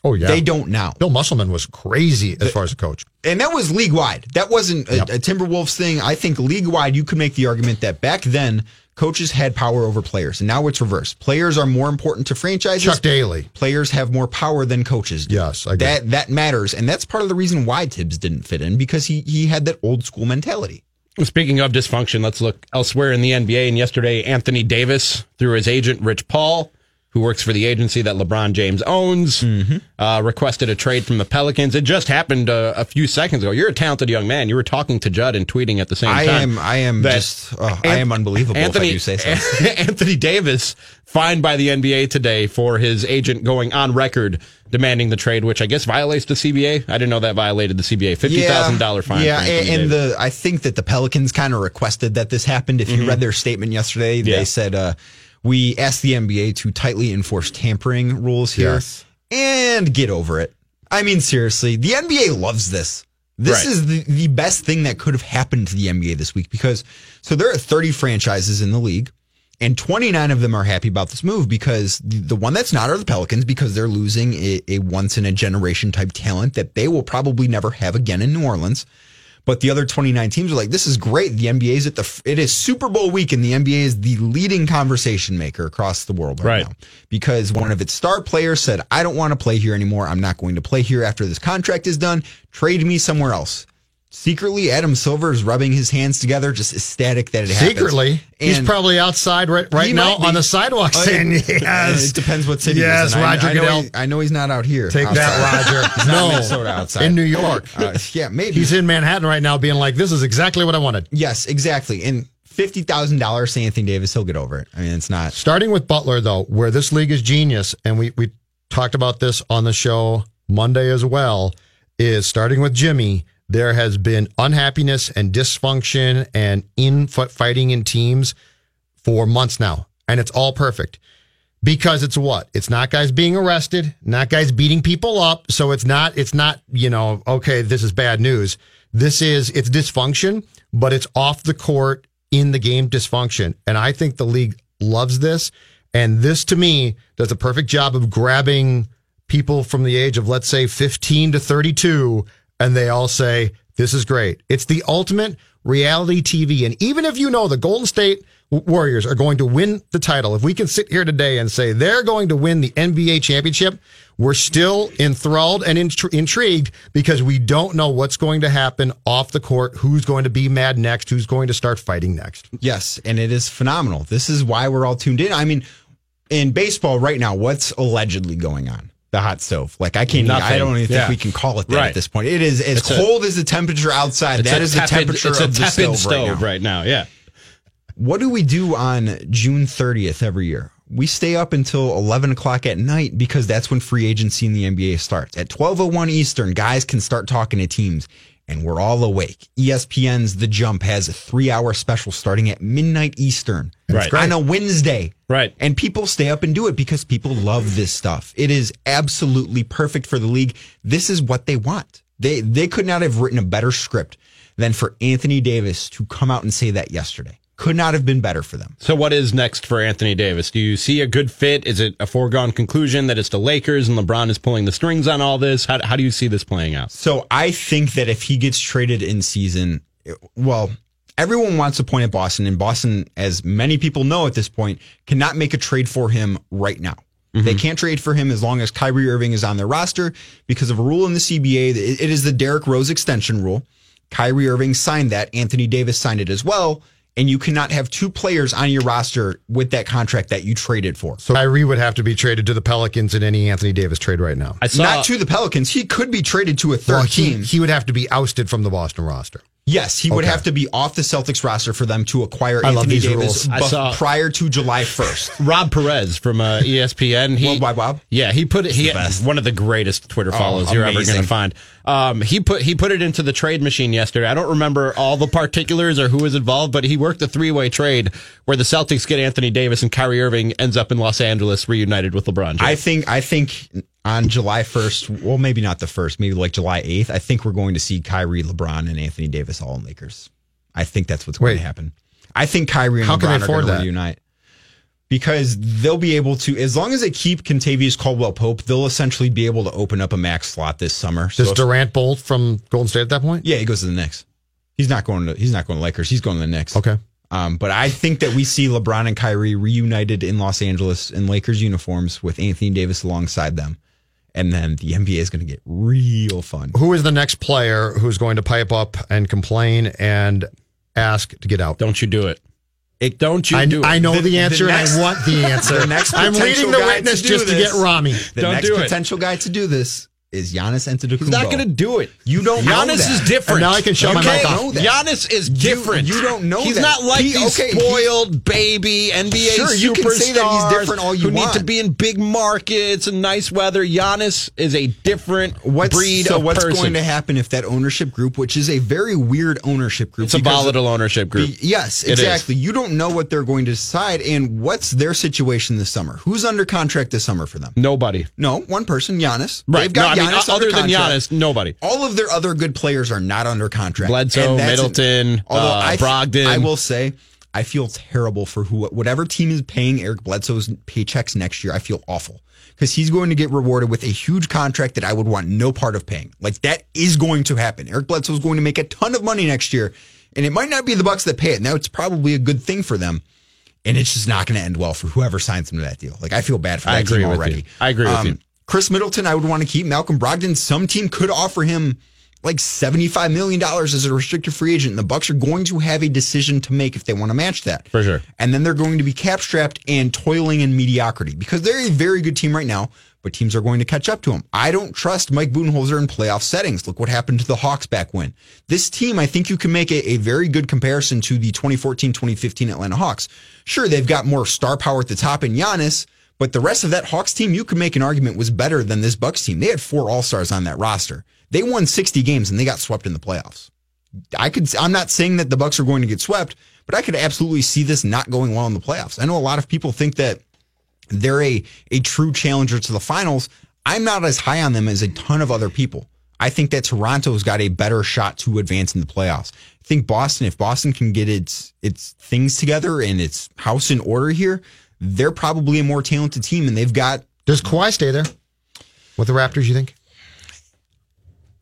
Oh yeah, They don't now. Bill Musselman was crazy as far as a coach. And that was league wide. That wasn't a, Yep. a Timberwolves thing. I think league wide, you could make the argument that back then coaches had power over players, and now it's reversed. Players are more important to franchises. Chuck Daly. Players have more power than coaches. do. Yes, I agree. that that matters, and that's part of the reason why Thibs didn't fit in because he he had that old school mentality. Speaking of dysfunction, let's look elsewhere in the NBA. And yesterday, Anthony Davis, through his agent Rich Paul, who works for the agency that LeBron James owns, Mm-hmm. uh, requested a trade from the Pelicans. It just happened uh, a few seconds ago. You're a talented young man. You were talking to Judd and tweeting at the same I time. I am I am just oh, I am unbelievable Anthony, if I do say so. (laughs) Anthony Davis fined by the NBA today for his agent going on record demanding the trade, which I guess violates the CBA. I didn't know that violated the CBA. Fifty thousand dollar fine. Yeah, and, and the I think that the Pelicans kind of requested that this happened. If you read their statement yesterday, Yeah. they said uh, we asked the NBA to tightly enforce tampering rules here Yes. and get over it. I mean, seriously, the NBA loves this. This Right. is the, the best thing that could have happened to the NBA this week because so there are 30 franchises in the league. And 29 of them are happy about this move because the, the one that's not are the Pelicans because they're losing a, a once in a generation type talent that they will probably never have again in New Orleans. But the other 29 teams are like, this is great. The NBA is at the, it is Super Bowl week and the NBA is the leading conversation maker across the world right, Right. now. Because one of its star players said, I don't want to play here anymore. I'm not going to play here after this contract is done. Trade me somewhere else. Secretly, Adam Silver is rubbing his hands together, just ecstatic that it happens. Secretly, he's And- probably outside right, right now on the sidewalk Oh, saying, yeah. yes. It depends what city. Yes, he's in. I- Roger I, know Goodell. he- I know he's not out here. Take that. Roger. (laughs) He's no, Minnesota outside. in New York. Uh, yeah, maybe. He's in Manhattan right now being like, this is exactly what I wanted. yes, exactly. And fifty thousand dollars to Anthony Davis, he'll get over it. I mean, it's not. Starting with Butler, though, where this league is genius, and we, we talked about this on the show Monday as well, is starting with Jimmy. There has been unhappiness and dysfunction and infighting in teams for months now, and it's all perfect because it's what it's not guys being arrested, not guys beating people up. So it's not it's not you know okay this is bad news. This is it's dysfunction, but it's off the court in the game dysfunction, and I think the league loves this. And this to me does a perfect job of grabbing people from the age of, let's say, 15 to 32, and they all say, This is great. It's the ultimate reality TV. And even if you know the Golden State Warriors are going to win the title, if we can sit here today and say they're going to win the NBA championship, we're still enthralled and intri- intrigued because we don't know what's going to happen off the court, who's going to be mad next, who's going to start fighting next. Yes, and it is phenomenal. This is why we're all tuned in. I mean, in baseball right now, what's allegedly going on? The hot stove. Like I can't. Even, I don't even Yeah. think we can call it that Right. at this point. It is as It's a- cold as the temperature outside. That is a is the temperature it's a of the tepid stove, right now. stove right now. Yeah. What do we do on June 30th every year? We stay up until 11 o'clock at night because that's when free agency in the NBA starts. At 12:01 Eastern, guys can start talking to teams, and we're all awake. ESPN's The Jump has a three-hour special starting at midnight Eastern Right. on a Wednesday. Right. And people stay up and do it because people love this stuff. It is absolutely perfect for the league. This is what they want. They they could not have written a better script than for Anthony Davis to come out and say that yesterday. Could not have been better for them. So what is next for Anthony Davis? Do you see a good fit? Is it a foregone conclusion that it's the Lakers and LeBron is pulling the strings on all this? How, how do you see this playing out? So I think that if he gets traded in season, well, everyone wants to point at Boston, and Boston, as many people know at this point, cannot make a trade for him right now. Mm-hmm. They can't trade for him as long as Kyrie Irving is on their roster because of a rule in the CBA. It it is the Derrick Rose extension rule. Kyrie Irving signed that. Anthony Davis signed it as well. And you cannot have two players on your roster with that contract that you traded for. So Kyrie would have to be traded to the Pelicans in any Anthony Davis trade right now. I saw Not to the Pelicans. He could be traded to a third Well, he, team. he would have to be ousted from the Boston roster. Yes, he would Okay. have to be off the Celtics roster for them to acquire I Anthony these Davis rules. I bu- saw- prior to July 1st. (laughs) Rob Perez from uh, ESPN. He, Worldwide Wob? Yeah, he put it. He one of the greatest Twitter follows you're ever going to find. Um, he put he put it into the trade machine yesterday. I don't remember all the particulars or who was involved, but he worked a three way trade where the Celtics get Anthony Davis and Kyrie Irving ends up in Los Angeles reunited with LeBron. James. I think I think on July 1st, well maybe not the 1st, maybe like July 8th, I think we're going to see Kyrie, LeBron and Anthony Davis all in Lakers. I think that's what's going Wait. to happen. I think Kyrie and How can LeBron they are going to reunite. Because they'll be able to, as long as they keep Kentavious Caldwell Pope, they'll essentially be able to open up a max slot this summer. So Does if- Durant bolt from Golden State at that point? Yeah, he goes to the Knicks. He's not going to. He's not going to Lakers. He's going to the Knicks. Okay. Um, but I think that we see LeBron and Kyrie reunited in Los Angeles in Lakers uniforms with Anthony Davis alongside them, and then the NBA is going to get real fun. Who is the next player who's going to pipe up and complain and ask to get out? don't you do it. don't you I, do. I know the, The- the answer next- and I want the (laughs) answer. the next I'm leading the witness to do just to get Rami. The Don't next do it. potential guy to do this is Giannis Antetokounmpo. He's not going to do it. You don't know Giannis is different. And now I can shut my mouth off. Know that. Giannis is different. you don't know that. He's that. not like He- these okay, he- spoiled baby NBA Sure, you can say that he's superstars different all you who need to be in big markets and nice weather. Giannis is a different What's, breed so of what's person. going to happen if that ownership group, which is a very weird ownership group, it's a volatile ownership group. Be- Yes, exactly. You don't know what they're going to decide and what's their situation this summer. Who's under contract this summer for them? Nobody. No, one person, Giannis. Right. They've got no, I mean, Giannis other than. Giannis, nobody. All of their other good players are not under contract. Bledsoe, Middleton, uh, I, Brogdon. I will say, I feel terrible for who whatever team is paying Eric Bledsoe's paychecks next year. I feel awful because he's going to get rewarded with a huge contract that I would want no part of paying. Like that is going to happen. Eric Bledsoe is going to make a ton of money next year, and it might not be the Bucks that pay it. Now it's probably a good thing for them. And it's just not going to end well for whoever signs him to that deal. Like I feel bad for that I agree team with already. you. I agree with you. Khris Middleton, I would want to keep. Malcolm Brogdon, some team could offer him like $75 million as a restricted free agent. And the Bucks are going to have a decision to make if they want to match that. For sure. And then they're going to be cap strapped and toiling in mediocrity because they're a very good team right now, but teams are going to catch up to them. I don't trust Mike Budenholzer in playoff settings. Look what happened to the Hawks back when. This team, I think you can make a, a very good comparison to the 2014 2015 Atlanta Hawks. Sure, they've got more star power at the top in Giannis, But the rest of that Hawks team, you could make an argument was better than this Bucks team. They had four All Stars on that roster. They won 60 games and they got swept in the playoffs. I could. I'm not saying that the Bucks are going to get swept, but I could absolutely see this not going well in the playoffs. I know a lot of people think that they're a a true challenger to the finals. I'm not as high on them as a ton of other people. I think that Toronto's got a better shot to advance in the playoffs. I think Boston, if Boston can get its its things together and its house in order here, they're probably a more talented team, and they've got. Does Kawhi stay there with the Raptors? You think?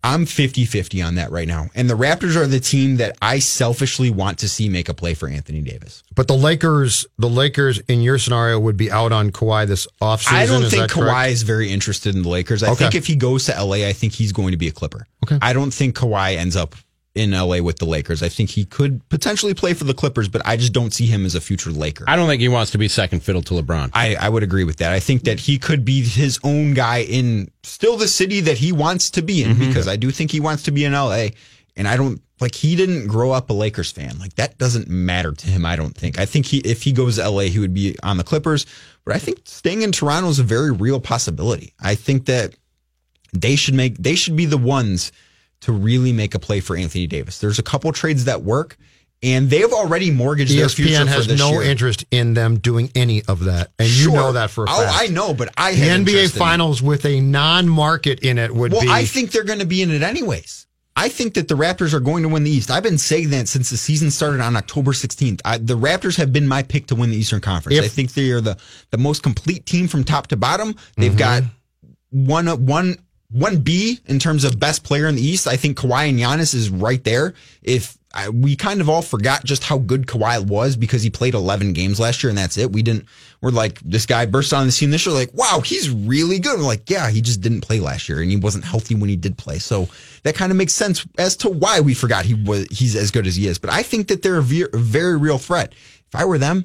I'm 50 50 on that right now. And the Raptors are the team that I selfishly want to see make a play for Anthony Davis. But the Lakers, the Lakers in your scenario would be out on Kawhi this offseason. I don't is think Kawhi correct? is very interested in the Lakers. I Okay. think if he goes to LA, I think he's going to be a Clipper. Okay. I don't think Kawhi ends up in LA with the Lakers. I think he could potentially play for the Clippers, but I just don't see him as a future Laker. I don't think he wants to be second fiddle to LeBron. I, I would agree with that. I think that he could be his own guy in still the city that he wants to be in Mm-hmm. because I do think he wants to be in LA. And I don't like he didn't grow up a Lakers fan. Like that doesn't matter to him, I don't think. I think he if he goes to LA, he would be on the Clippers. But I think staying in Toronto is a very real possibility. I think that they should make they should be the ones to really make a play for Anthony Davis. There's a couple trades that work, and they have already mortgaged their future ESPN for has this no year. interest in them doing any of that, and Sure. you know that for a Oh. I know, but I the NBA. Finals with a non-market in it would Well, be. I think they're going to be in it anyways. I think that the Raptors are going to win the East. I've been saying that since the season started on October 16th. I, the Raptors have been my pick to win the Eastern Conference. If- I think they are the, the most complete team from top to bottom. They've Mm-hmm. got one one one B in terms of best player in the East. I think Kawhi and Giannis is right there. If I, we kind of all forgot just how good Kawhi was because he played 11 games last year and that's it. We didn't. We're like this guy burst on the scene this year. Like wow, he's really good. We're like yeah, he just didn't play last year and he wasn't healthy when he did play. So that kind of makes sense as to why we forgot he was he's as good as he is. But I think that they're a ve- very real threat. If I were them,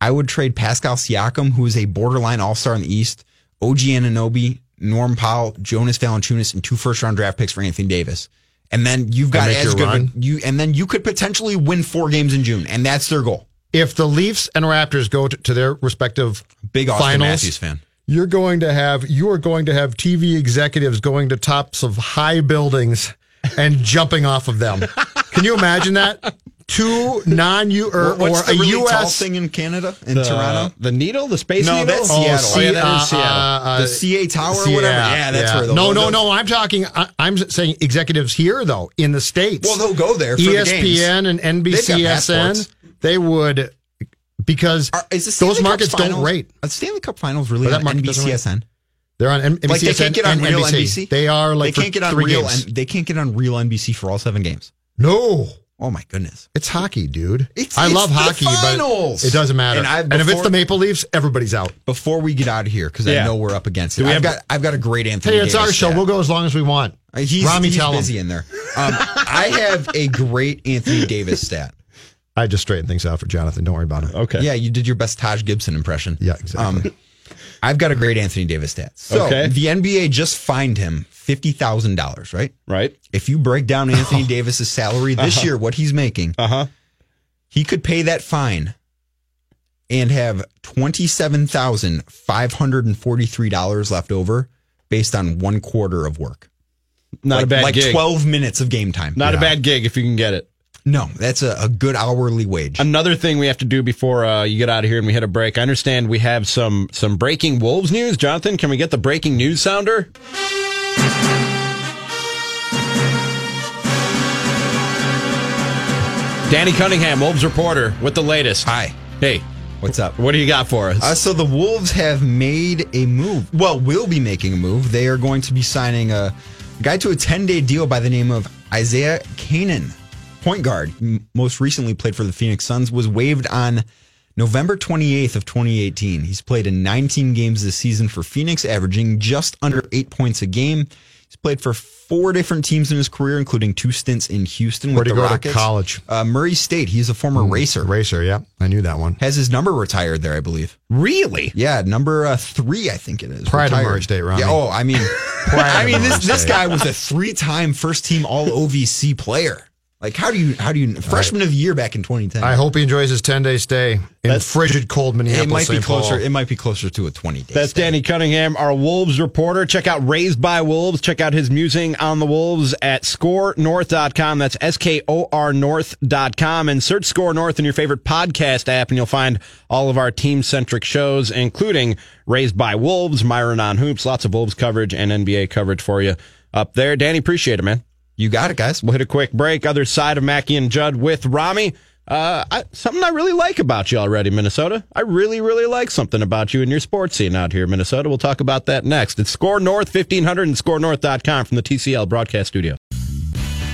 I would trade Pascal Siakam, who is a borderline all star in the East, OG Anunoby, Norm Powell, Jonas Valanciunas, and two first round draft picks for Anthony Davis. And then you've got as good run? you, and then you could potentially win four games in June, and that's their goal. if the Leafs and Raptors go to, to their respective Big Austin finals, Matthews fan. you're going to have you are going to have TV executives going to tops of high buildings and jumping off of them. (laughs) Can you imagine that? Two non-U or, What's or the a really U.S. thing in Canada in the, Toronto? the needle, the space No, needle. that's Oh, Seattle. Oh, yeah, that uh, Seattle. uh, the CN Tower or whatever. Yeah, that's where they'll no, no, They'll- no. I'm talking. I, I'm saying executives here though in the states. Well, they'll go there for the games. ESPN and They've NBCSN. They would because Are- is the those Cup markets don't rate. Are the Stanley Cup Finals really But that on market doesn't. NBCSN? They're on N- NBCSN Like they can't get on and real NBC. NBC. They are like they can't for get on real. games. and they can't get on real NBC for all seven games. no, Oh my goodness! it's hockey, dude. It's- I it's love the hockey, finals. but it doesn't matter. And And, if it's the Maple Leafs, everybody's out. Before we get out of here, because Yeah. I know we're up against it, we I've have- got I've got a great Anthony. Hey, it's Davis our show. stat. We'll go as long as we want. Uh, He's, Rami, he's tell him. in there. Um, I have a great Anthony Davis stat. I just straightened things out for Jonathan. Don't worry about it. Okay. Yeah, you did your best Taj Gibson impression. Yeah, exactly. Um, I've got a great Anthony Davis stat. So Okay. the NBA just fined him fifty thousand dollars. Right. Right. If you break down (laughs) Anthony Davis's salary this year, what he's making, Uh huh. he could pay that fine and have $27,543 left over based on one quarter of work. Not like, a bad like gig. 12 minutes of game time. Not a bad gig if you can get it. No, that's a, a good hourly wage. Another thing we have to do before uh, you get out of here and we hit a break. I understand we have some some breaking Wolves news. Jonathan, can we get the breaking news sounder? Danny Cunningham, Wolves reporter, with the latest. Hi. Hey, What's up? what do you got for us? Uh, so the Wolves have made a move. Well, will be making a move. They are going to be signing a guy to a 10 day deal by the name of Isaiah Canaan, point guard. Most recently played for the Phoenix Suns, was waived on November 28th of 2018. He's played in 19 games this season for Phoenix, averaging just under eight points a game. He's played for four different teams in his career, including two stints in Houston Where'd with he the go to Rockets. college? Uh, Murray State. He's a former racer. Racer, yeah, I knew that one. Has his number retired there, I believe. really? Yeah, number uh, three, I think it is. Pride of Retired. Murray State, Ronnie. Yeah, oh, I mean, (laughs) (laughs) I mean, this this guy was a three-time first-team All OVC player. Like how do you how do you freshman of the year back in 2010? I hope he enjoys his 10 day stay in That's- frigid, cold Minneapolis. it might be St. Paul. closer. It might be closer to a 20 day. That's Danny Cunningham, our Wolves reporter. Check out Raised by Wolves. Check out his musing on the Wolves at skornorth.com. That's S K O R North.com. And search SKOR North in your favorite podcast app, and you'll find all of our team centric shows, including Raised by Wolves, Myron on Hoops, lots of Wolves coverage and NBA coverage for you up there. Danny, appreciate it, man. You got it, guys. We'll hit a quick break. Other side of Mackey and Judd with Rami. Uh, I, something I really like about you already, Minnesota. I really, really like something about you and your sports scene out here, Minnesota. We'll talk about that next. It's SKOR North 1500 and SKORNorth.com from the TCL broadcast studio.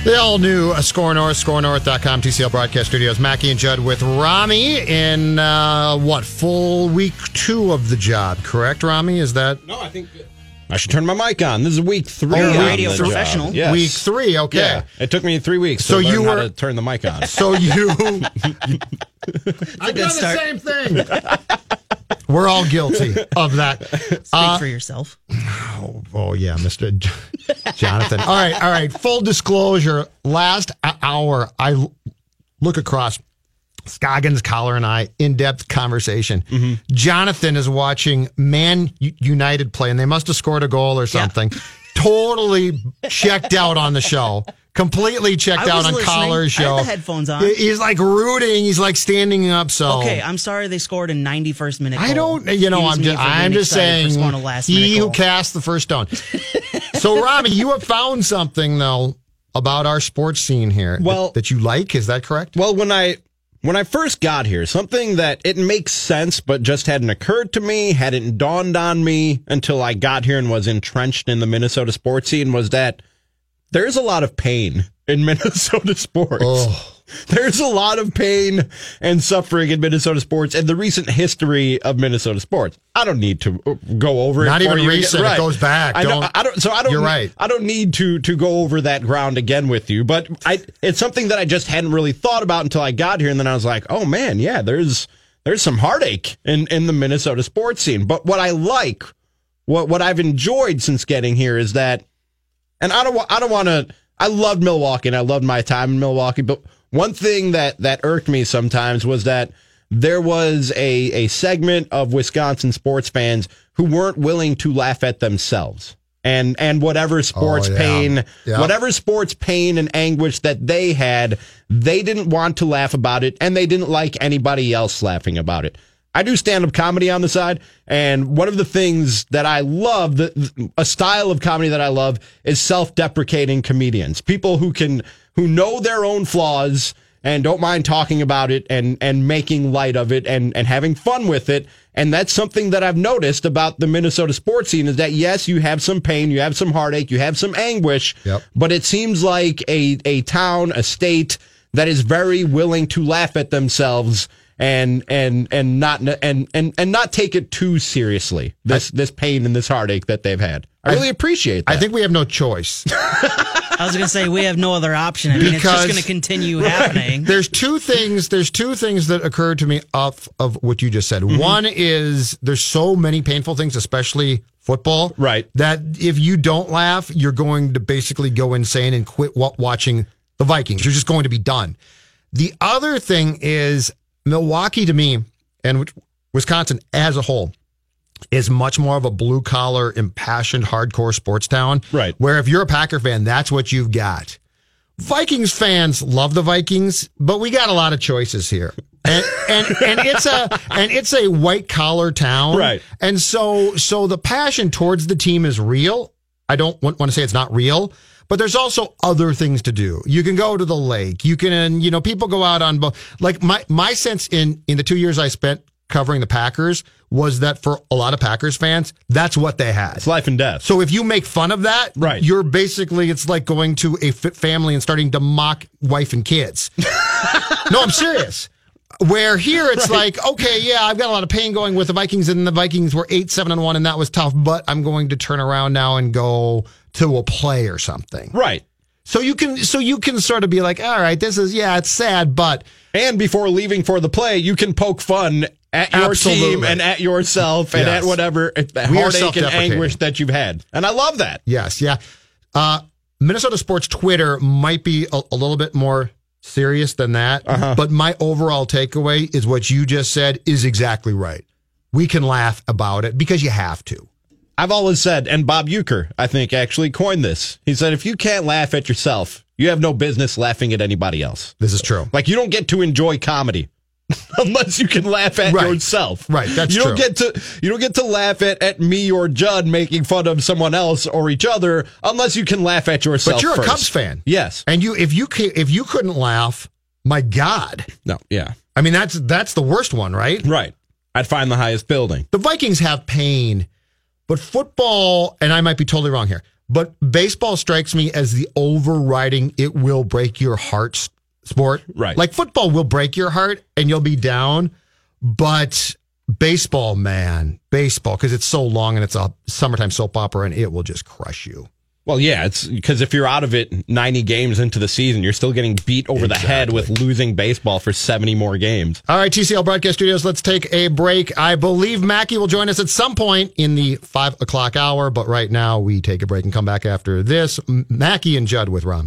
The all new uh, SKOR North, skornorth.com, TCL Broadcast Studios. Mackey and Judd with Rami in uh, what, full week two of the job, correct, Rami? Is that No, I think I should turn my mic on. This is week three. Oh, on radio the professional. Yes. week three? Okay. Yeah, it took me three weeks. So to learn you how were- to turn the mic on. So you. (laughs) (laughs) I've done start. the same thing. (laughs) We're all guilty of that. Speak Uh, for yourself. (sighs) Oh yeah, Mister J- Jonathan. All right, all right. Full disclosure. Last hour, I l- look across Scoggins, Coller, and I in depth conversation. Mm-hmm. Jonathan is watching Man United play, and they must have scored a goal or something. Totally checked out on the show. Completely checked out on listening. Coller's I had show. the headphones on. He's like rooting. He's like standing up. So Okay, I'm sorry they scored a 91st minute. I don't, you know, Excuse I'm just, I'm just saying, for scoring a last he who cast the first stone. (laughs) so, Rami, you have found something though about our sports scene here. that- Well- that, you like. Is that correct? Well, when I when I first got here, something that it makes sense, but just hadn't occurred to me, hadn't dawned on me until I got here and was entrenched in the Minnesota sports scene, was that there's a lot of pain in (laughs) Minnesota sports. Oh. (laughs) There's a lot of pain and suffering in Minnesota sports and the recent history of Minnesota sports. I don't need to uh, go over it. Not even recent. It Right. goes back. I. Don't- I don't. So I don't. You're right. I don't need to to go over that ground again with you, but I it's something that I just hadn't really thought about until I got here, and then I was like, oh man, yeah, there's there's some heartache in in the Minnesota sports scene. But what I like, what what I've enjoyed since getting here is that, and I don't I don't want to. I loved Milwaukee and I loved my time in Milwaukee, but one thing that that irked me sometimes was that there was a a segment of Wisconsin sports fans who weren't willing to laugh at themselves. And and whatever oh, sports Oh, yeah. pain, Yeah. whatever sports pain and anguish that they had, they didn't want to laugh about it and they didn't like anybody else laughing about it. I do stand up comedy on the side, and one of the things that I love, the, a style of comedy that I love, is self deprecating comedians. People who can, who know their own flaws and don't mind talking about it and, and making light of it and, and having fun with it. And that's something that I've noticed about the Minnesota sports scene is that yes, you have some pain, you have some heartache, you have some anguish, Yep. but it seems like a, a town, a state that is very willing to laugh at themselves and and and not and and and not take it too seriously. This this pain and this heartache that they've had. I really appreciate that. I think we have no choice. (laughs) I was going to say we have no other option. I mean, it's just going to continue happening. (laughs) There's two things. There's two things that occurred to me off of what you just said. Mm-hmm. One is there's so many painful things, especially football, Right. That if you don't laugh, you're going to basically go insane and quit watching the Vikings. You're just going to be done. The other thing is Milwaukee to me and Wisconsin as a whole is much more of a blue collar, impassioned, hardcore sports town. Right. Where if you're a Packer fan, that's what you've got. Vikings fans love the Vikings, but we got a lot of choices here. And and and it's a and it's a white collar town. Right. And so so the passion towards the team is real. I don't want, want to say it's not real, but there's also other things to do. You can go to the lake. You can you know people go out on both like my my sense in in the 2 years I spent covering the Packers was that for a lot of Packers fans, that's what they had. it's life and death. So if you make fun of that, Right. you're basically it's like going to a fit family and starting to mock wife and kids. (laughs) no, I'm serious. Where here it's like, okay, yeah, I've got a lot of pain going with the Vikings, and the Vikings were eight, seven, and one, and that was tough. But I'm going to turn around now and go to a play or something. right. So you can, so you can sort of be like, all right, this is yeah, it's sad, but And before leaving for the play, you can poke fun at your team and at yourself and Yes. at whatever uh, heartache and anguish that you've had. And I love that. Yes, yeah. Uh, Minnesota sports Twitter might be a, a little bit more serious than that. Uh-huh. But my overall takeaway is what you just said is exactly right. We can laugh about it because you have to. I've always said, and Bob Uecker, I think, actually coined this. He said, if you can't laugh at yourself, you have no business laughing at anybody else. This is true. Like, you don't get to enjoy comedy. (laughs) Unless you can laugh at Right. yourself, Right, that's you don't true. get to you don't get to laugh at, at me or Judd making fun of someone else or each other unless you can laugh at yourself. But you're first. a Cubs fan. yes. And you if you ca- if you couldn't laugh, my God. No, yeah, I mean that's that's the worst one, right? right. I'd find the highest building. The Vikings have pain, but football, and I might be totally wrong here, but baseball strikes me as the overriding it will break your heart sport. Right. Like football will break your heart and you'll be down, but baseball, man, baseball, because it's so long and it's a summertime soap opera and it will just crush you. Well, yeah, it's because if you're out of it 90 games into the season, you're still getting beat over the head with losing baseball for 70 more games. All right, TCL Broadcast Studios, let's take a break. I believe Mackey will join us at some point in the five o'clock hour, but right now we take a break and come back after this. Mackey and Judd with Rami.